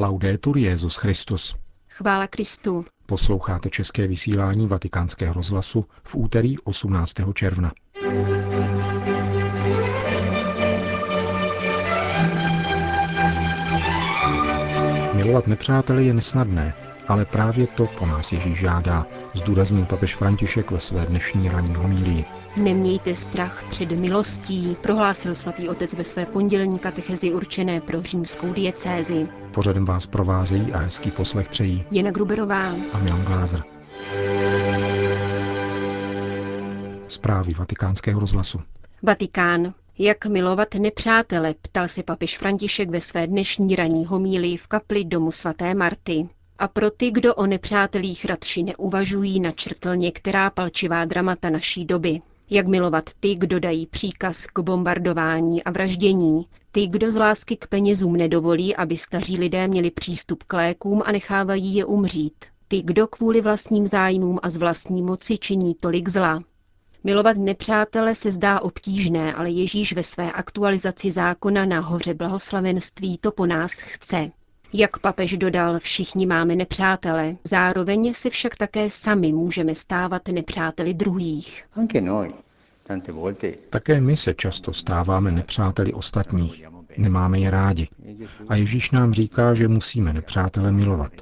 Laudetur Jezus Christus. Chvála Kristu. Posloucháte české vysílání Vatikánského rozhlasu v úterý 18. června. Milovat nepřátele je nesnadné, ale právě to po nás Ježíš žádá, zdůraznil papež František ve své dnešní ranní homílii. Nemějte strach před milostí, prohlásil svatý otec ve své pondělní katechezi určené pro římskou diecézi. Pořadem vás provázejí a hezký poslech přejí Jana Gruberová a Milan Glázer. Zprávy vatikánského rozhlasu. Vatikán. Jak milovat nepřátele, ptal se papež František ve své dnešní ranní homílii v kapli domu svaté Marty. A pro ty, kdo o nepřátelích radši neuvažují, načrtl některá palčivá dramata naší doby. Jak milovat ty, kdo dají příkaz k bombardování a vraždění, ty, kdo z lásky k penězům nedovolí, aby staří lidé měli přístup k lékům a nechávají je umřít, ty, kdo kvůli vlastním zájmům a z vlastní moci činí tolik zla. Milovat nepřátele se zdá obtížné, ale Ježíš ve své aktualizaci zákona na hoře blahoslavenství to po nás chce. Jak papež dodal, všichni máme nepřátele, zároveň se však také sami můžeme stávat nepřáteli druhých. Také my se často stáváme nepřáteli ostatních, nemáme je rádi. A Ježíš nám říká, že musíme nepřátele milovat.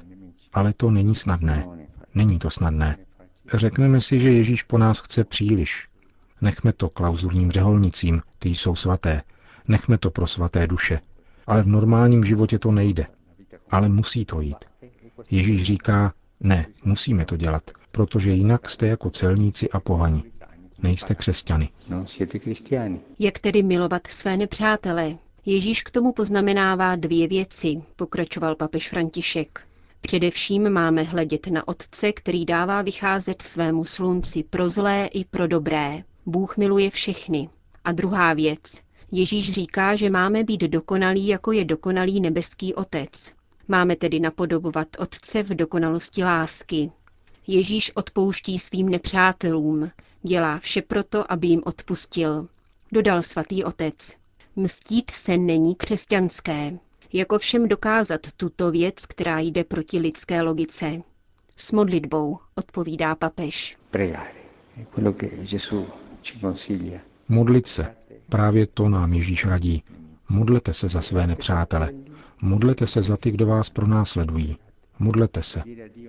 Ale to není snadné. Není to snadné. Řekneme si, že Ježíš po nás chce příliš. Nechme to klauzurním řeholnicím, ty jsou svaté. Nechme to pro svaté duše. Ale v normálním životě to nejde. Ale musí to jít. Ježíš říká, ne, musíme to dělat, protože jinak jste jako celníci a pohani. Nejste křesťany. Jak tedy milovat své nepřátele? Ježíš k tomu poznamenává dvě věci, pokračoval papež František. Především máme hledět na Otce, který dává vycházet svému slunci pro zlé i pro dobré. Bůh miluje všechny. A druhá věc. Ježíš říká, že máme být dokonalí, jako je dokonalý nebeský Otec. Máme tedy napodobovat Otce v dokonalosti lásky. Ježíš odpouští svým nepřátelům, dělá vše proto, aby jim odpustil. Dodal svatý otec. Mstít se není křesťanské. Jako všem dokázat tuto věc, která jde proti lidské logice? S modlitbou, odpovídá papež. Modlit se. Právě to nám Ježíš radí. Modlete se za své nepřátele. Modlete se za ty, kdo vás pronásledují. Modlete se.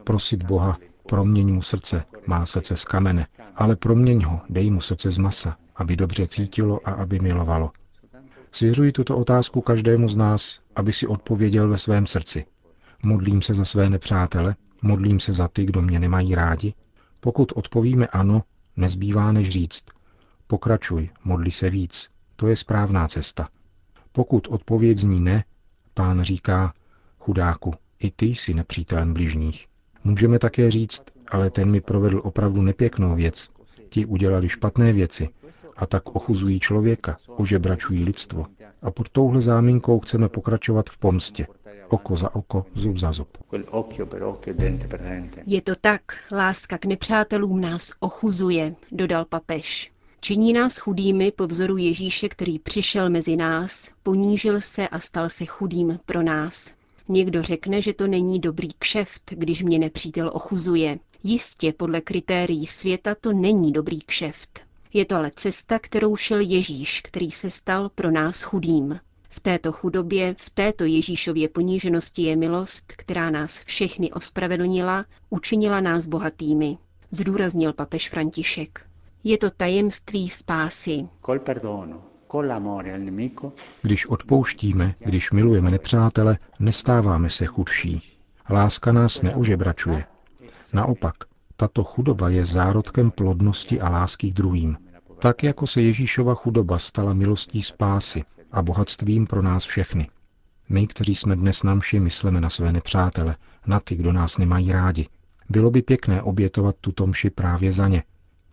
Prosit Boha, proměň mu srdce, má srdce z kamene, ale proměň ho, dej mu srdce z masa, aby dobře cítilo a aby milovalo. Svěřuji tuto otázku každému z nás, aby si odpověděl ve svém srdci. Modlím se za své nepřátele, modlím se za ty, kdo mě nemají rádi. Pokud odpovíme ano, nezbývá než říct. Pokračuj, modli se víc, to je správná cesta. Pokud odpověď zní ne, pán říká, chudáku, i ty jsi nepřítelem bližních. Můžeme také říct, ale ten mi provedl opravdu nepěknou věc. Ti udělali špatné věci a tak ochuzují člověka, ožebračují lidstvo. A pod touhle záminkou chceme pokračovat v pomstě. Oko za oko, zub za zub. Je to tak, láska k nepřátelům nás ochuzuje, dodal papež. Činí nás chudými po vzoru Ježíše, který přišel mezi nás, ponížil se a stal se chudým pro nás. Někdo řekne, že to není dobrý kšeft, když mě nepřítel ochuzuje. Jistě podle kritérií světa to není dobrý kšeft. Je to ale cesta, kterou šel Ježíš, který se stal pro nás chudým. V této chudobě, v této Ježíšově poníženosti je milost, která nás všechny ospravedlnila, učinila nás bohatými. Zdůraznil papež František. Je to tajemství spásy. Když odpouštíme, když milujeme nepřátele, nestáváme se chudší. Láska nás neožebračuje. Naopak, tato chudoba je zárodkem plodnosti a lásky k druhým. Tak jako se Ježíšova chudoba stala milostí spásy a bohatstvím pro nás všechny. My, kteří jsme dnes na mši, myslíme na své nepřátele, na ty, kdo nás nemají rádi. Bylo by pěkné obětovat tuto mši právě za ně,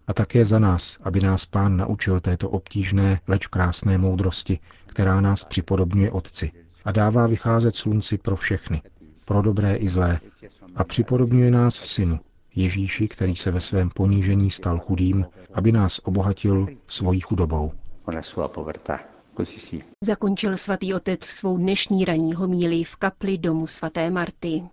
a také za nás, aby nás pán naučil této obtížné, leč krásné moudrosti, která nás připodobňuje Otci a dává vycházet slunci pro všechny, pro dobré i zlé, a připodobňuje nás synu, Ježíši, který se ve svém ponížení stal chudým, aby nás obohatil svojí chudobou. Zakončil svatý otec svou dnešní ranní homílii v kapli domu svaté Marty.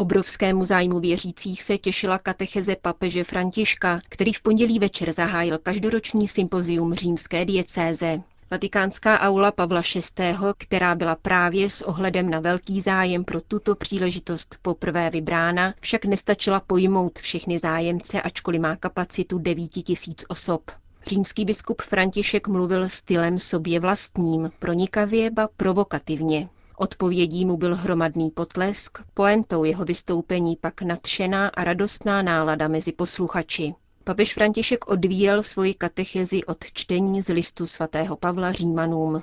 Obrovskému zájmu věřících se těšila katecheze papeže Františka, který v pondělí večer zahájil každoroční sympozium římské diecéze. Vatikánská aula Pavla VI., která byla právě s ohledem na velký zájem pro tuto příležitost poprvé vybrána, však nestačila pojmout všechny zájemce, ačkoliv má kapacitu 9 tisíc osob. Římský biskup František mluvil stylem sobě vlastním, pronikavě ba provokativně. Odpovědí mu byl hromadný potlesk, poentou jeho vystoupení pak nadšená a radostná nálada mezi posluchači. Papež František odvíjel svoji katechezi od čtení z listu svatého Pavla Římanům.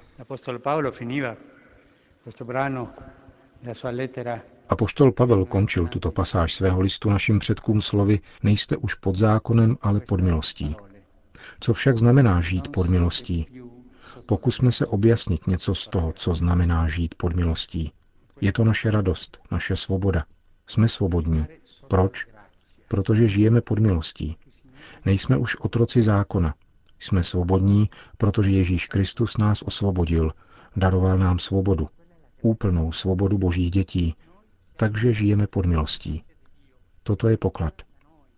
Apoštol Pavel končil tuto pasáž svého listu našim předkům slovy Nejste už pod zákonem, ale pod milostí. Co však znamená žít pod milostí? Pokusme se objasnit něco z toho, co znamená žít pod milostí. Je to naše radost, naše svoboda. Jsme svobodní. Proč? Protože žijeme pod milostí. Nejsme už otroci zákona. Jsme svobodní, protože Ježíš Kristus nás osvobodil, daroval nám svobodu, úplnou svobodu božích dětí, takže žijeme pod milostí. Toto je poklad.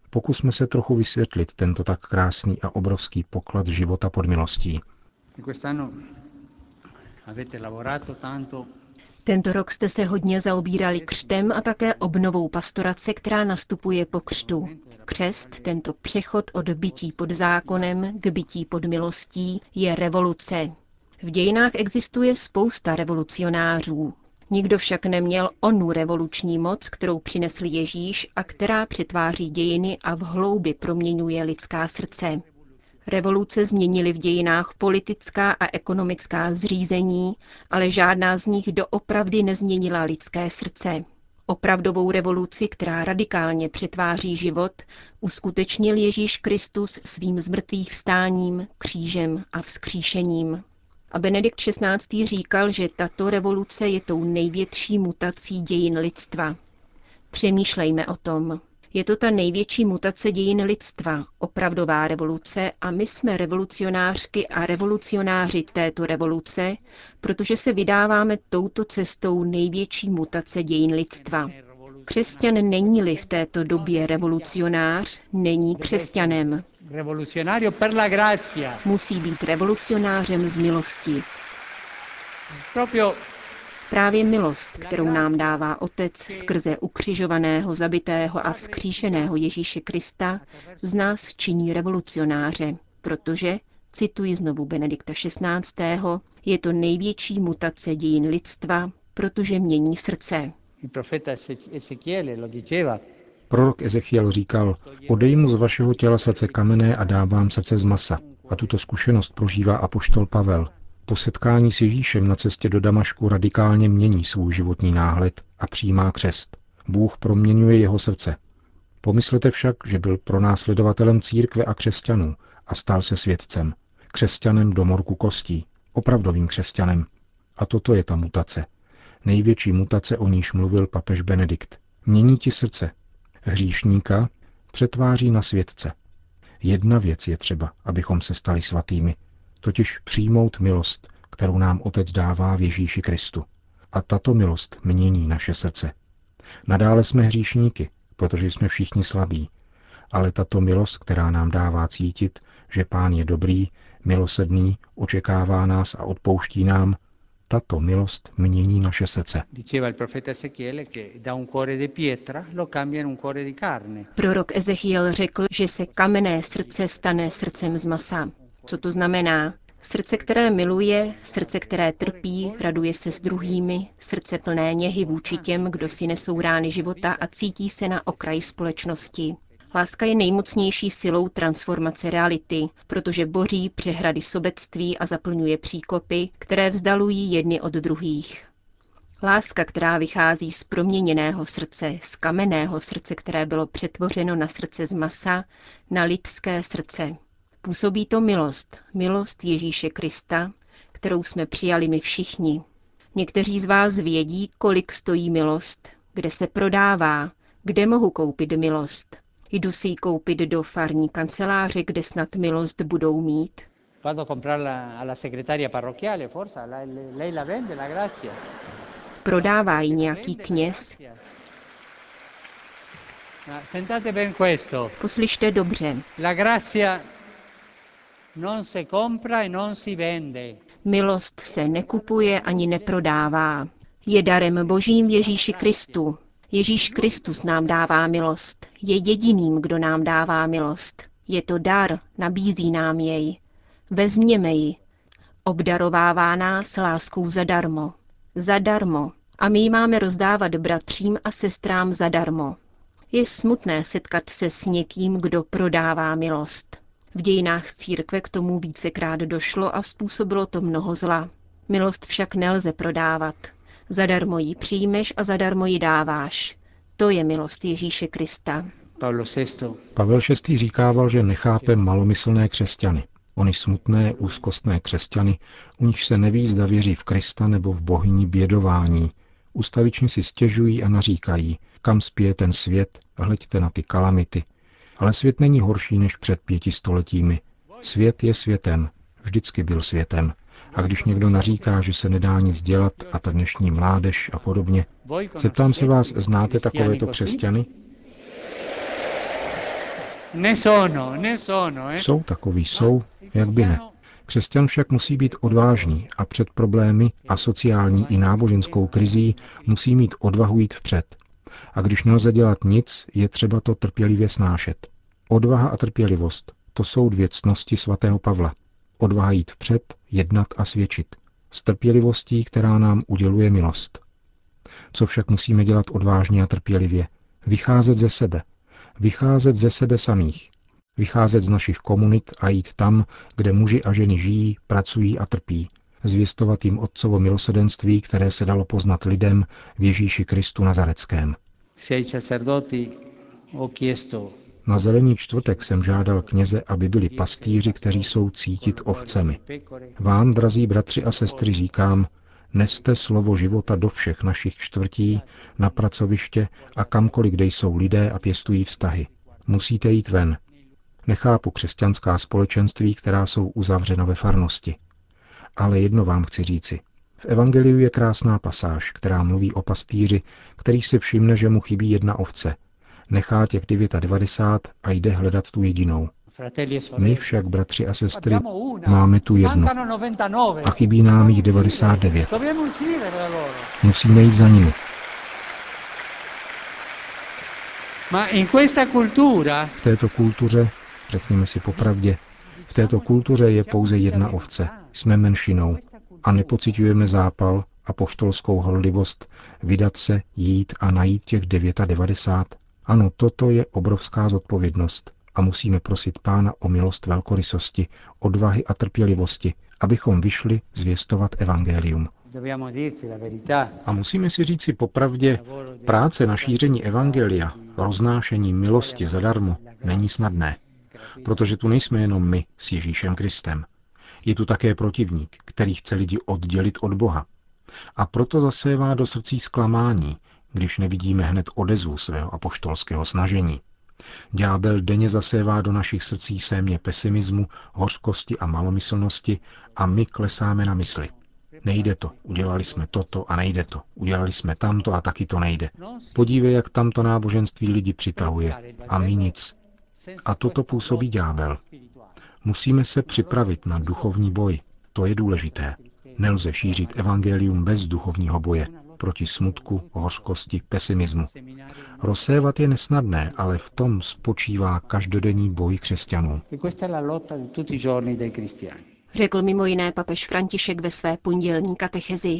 Pokusme se trochu vysvětlit tento tak krásný a obrovský poklad života pod milostí. Tento rok jste se hodně zaobírali křtem a také obnovou pastorace, která nastupuje po křtu. Křest, tento přechod od bytí pod zákonem k bytí pod milostí, je revoluce. V dějinách existuje spousta revolucionářů. Nikdo však neměl onu revoluční moc, kterou přinesl Ježíš a která přetváří dějiny a v hloubi proměňuje lidská srdce. Revoluce změnily v dějinách politická a ekonomická zřízení, ale žádná z nich doopravdy nezměnila lidské srdce. Opravdovou revoluci, která radikálně přetváří život, uskutečnil Ježíš Kristus svým zmrtvých vstáním, křížem a vzkříšením. A Benedikt XVI. říkal, že tato revoluce je tou největší mutací dějin lidstva. Přemýšlejme o tom. Je to ta největší mutace dějin lidstva, opravdová revoluce a my jsme revolucionářky a revolucionáři této revoluce, protože se vydáváme touto cestou největší mutace dějin lidstva. Křesťan není-li v této době revolucionář, není křesťanem. Musí být revolucionářem z milosti. Právě milost, kterou nám dává Otec skrze ukřižovaného, zabitého a vzkříšeného Ježíše Krista, z nás činí revolucionáře, protože, cituji znovu Benedikta XVI., je to největší mutace dějin lidstva, protože mění srdce. Prorok Ezechiel říkal, odejmu z vašeho těla srdce kamenné a dávám srdce z masa. A tuto zkušenost prožívá apoštol Pavel, po setkání s Ježíšem na cestě do Damašku radikálně mění svůj životní náhled a přijímá křest. Bůh proměňuje jeho srdce. Pomyslete však, že byl pronásledovatelem církve a křesťanů a stal se svědcem. Křesťanem do morku kostí. Opravdovým křesťanem. A toto je ta mutace. Největší mutace, o níž mluvil papež Benedikt. Mění ti srdce. Hříšníka přetváří na svědce. Jedna věc je třeba, abychom se stali svatými – totiž přijmout milost, kterou nám Otec dává v Ježíši Kristu. A tato milost mění naše srdce. Nadále jsme hříšníky, protože jsme všichni slabí, ale tato milost, která nám dává cítit, že Pán je dobrý, milosedný, očekává nás a odpouští nám, tato milost mění naše srdce. Prorok Ezechiel řekl, že se kamenné srdce stane srdcem z masa. Co to znamená? Srdce, které miluje, srdce, které trpí, raduje se s druhými, srdce plné něhy vůči těm, kdo si nesou rány života a cítí se na okraji společnosti. Láska je nejmocnější silou transformace reality, protože boří přehrady sobectví a zaplňuje příkopy, které vzdalují jedny od druhých. Láska, která vychází z proměněného srdce, z kamenného srdce, které bylo přetvořeno na srdce z masa, na lidské srdce, Působí to milost, milost Ježíše Krista, kterou jsme přijali my všichni. Někteří z vás vědí, kolik stojí milost, kde se prodává, kde mohu koupit milost. Jdu si ji koupit do farní kanceláře, kde snad milost budou mít. Prodává ji nějaký kněz. Poslyšte dobře. La grazia Milost se nekupuje ani neprodává. Je darem božím Ježíši Kristu. Ježíš Kristus nám dává milost. Je jediným, kdo nám dává milost. Je to dar, nabízí nám jej. Vezměme ji. Obdarovává nás láskou zadarmo. Zadarmo. A my ji máme rozdávat bratřím a sestrám zadarmo. Je smutné setkat se s někým, kdo prodává milost. V dějinách církve k tomu vícekrát došlo a způsobilo to mnoho zla. Milost však nelze prodávat. Zadarmo ji přijmeš a zadarmo ji dáváš. To je milost Ježíše Krista. Pavel VI. říkával, že nechápe malomyslné křesťany. Ony smutné, úzkostné křesťany, u nich se neví, zda věří v Krista nebo v bohyni bědování. Ustavičně si stěžují a naříkají, kam spěje ten svět, hleďte na ty kalamity. Ale svět není horší než před pěti stoletími. Svět je světem, vždycky byl světem. A když někdo naříká, že se nedá nic dělat a ta dnešní mládež a podobně, zeptám se vás, znáte takovéto křesťany? Jsou takový, jsou, jak by ne. Křesťan však musí být odvážný a před problémy a sociální i náboženskou krizí musí mít odvahu jít vpřed. A když nelze dělat nic, je třeba to trpělivě snášet. Odvaha a trpělivost, to jsou dvě cnosti svatého Pavla. Odvaha jít vpřed, jednat a svědčit. S trpělivostí, která nám uděluje milost. Co však musíme dělat odvážně a trpělivě? Vycházet ze sebe. Vycházet ze sebe samých. Vycházet z našich komunit a jít tam, kde muži a ženy žijí, pracují a trpí. Zvěstovat jim Otcovo milosedenství, které se dalo poznat lidem v Ježíši Kristu Nazareckém. Na zelený čtvrtek jsem žádal kněze, aby byli pastýři, kteří jsou cítit ovcemi. Vám, drazí bratři a sestry, říkám, neste slovo života do všech našich čtvrtí, na pracoviště a kamkoliv, kde jsou lidé a pěstují vztahy. Musíte jít ven. Nechápu křesťanská společenství, která jsou uzavřena ve farnosti. Ale jedno vám chci říci. V Evangeliu je krásná pasáž, která mluví o pastýři, který si všimne, že mu chybí jedna ovce – nechá těch 99 a jde hledat tu jedinou. My však, bratři a sestry, máme tu jednu a chybí nám jich 99. Musíme jít za nimi. V této kultuře, řekněme si popravdě, v této kultuře je pouze jedna ovce. Jsme menšinou a nepocitujeme zápal a poštolskou horlivost vydat se, jít a najít těch 99. Ano, toto je obrovská zodpovědnost a musíme prosit Pána o milost velkorysosti, odvahy a trpělivosti, abychom vyšli zvěstovat evangelium. A musíme si říci popravdě, práce na šíření evangelia, roznášení milosti zadarmo, není snadné. Protože tu nejsme jenom my s Ježíšem Kristem. Je tu také protivník, který chce lidi oddělit od Boha. A proto zasévá do srdcí zklamání, když nevidíme hned odezvu svého apoštolského snažení. Ďábel denně zasévá do našich srdcí sémě pesimismu, hořkosti a malomyslnosti a my klesáme na mysli. Nejde to, udělali jsme toto a nejde to, udělali jsme tamto a taky to nejde. Podívej, jak tamto náboženství lidi přitahuje a my nic. A toto působí ďábel. Musíme se připravit na duchovní boj. To je důležité. Nelze šířit evangelium bez duchovního boje proti smutku, hořkosti, pesimismu. Rozsévat je nesnadné, ale v tom spočívá každodenní boj křesťanů. Řekl mimo jiné papež František ve své pondělní katechezi.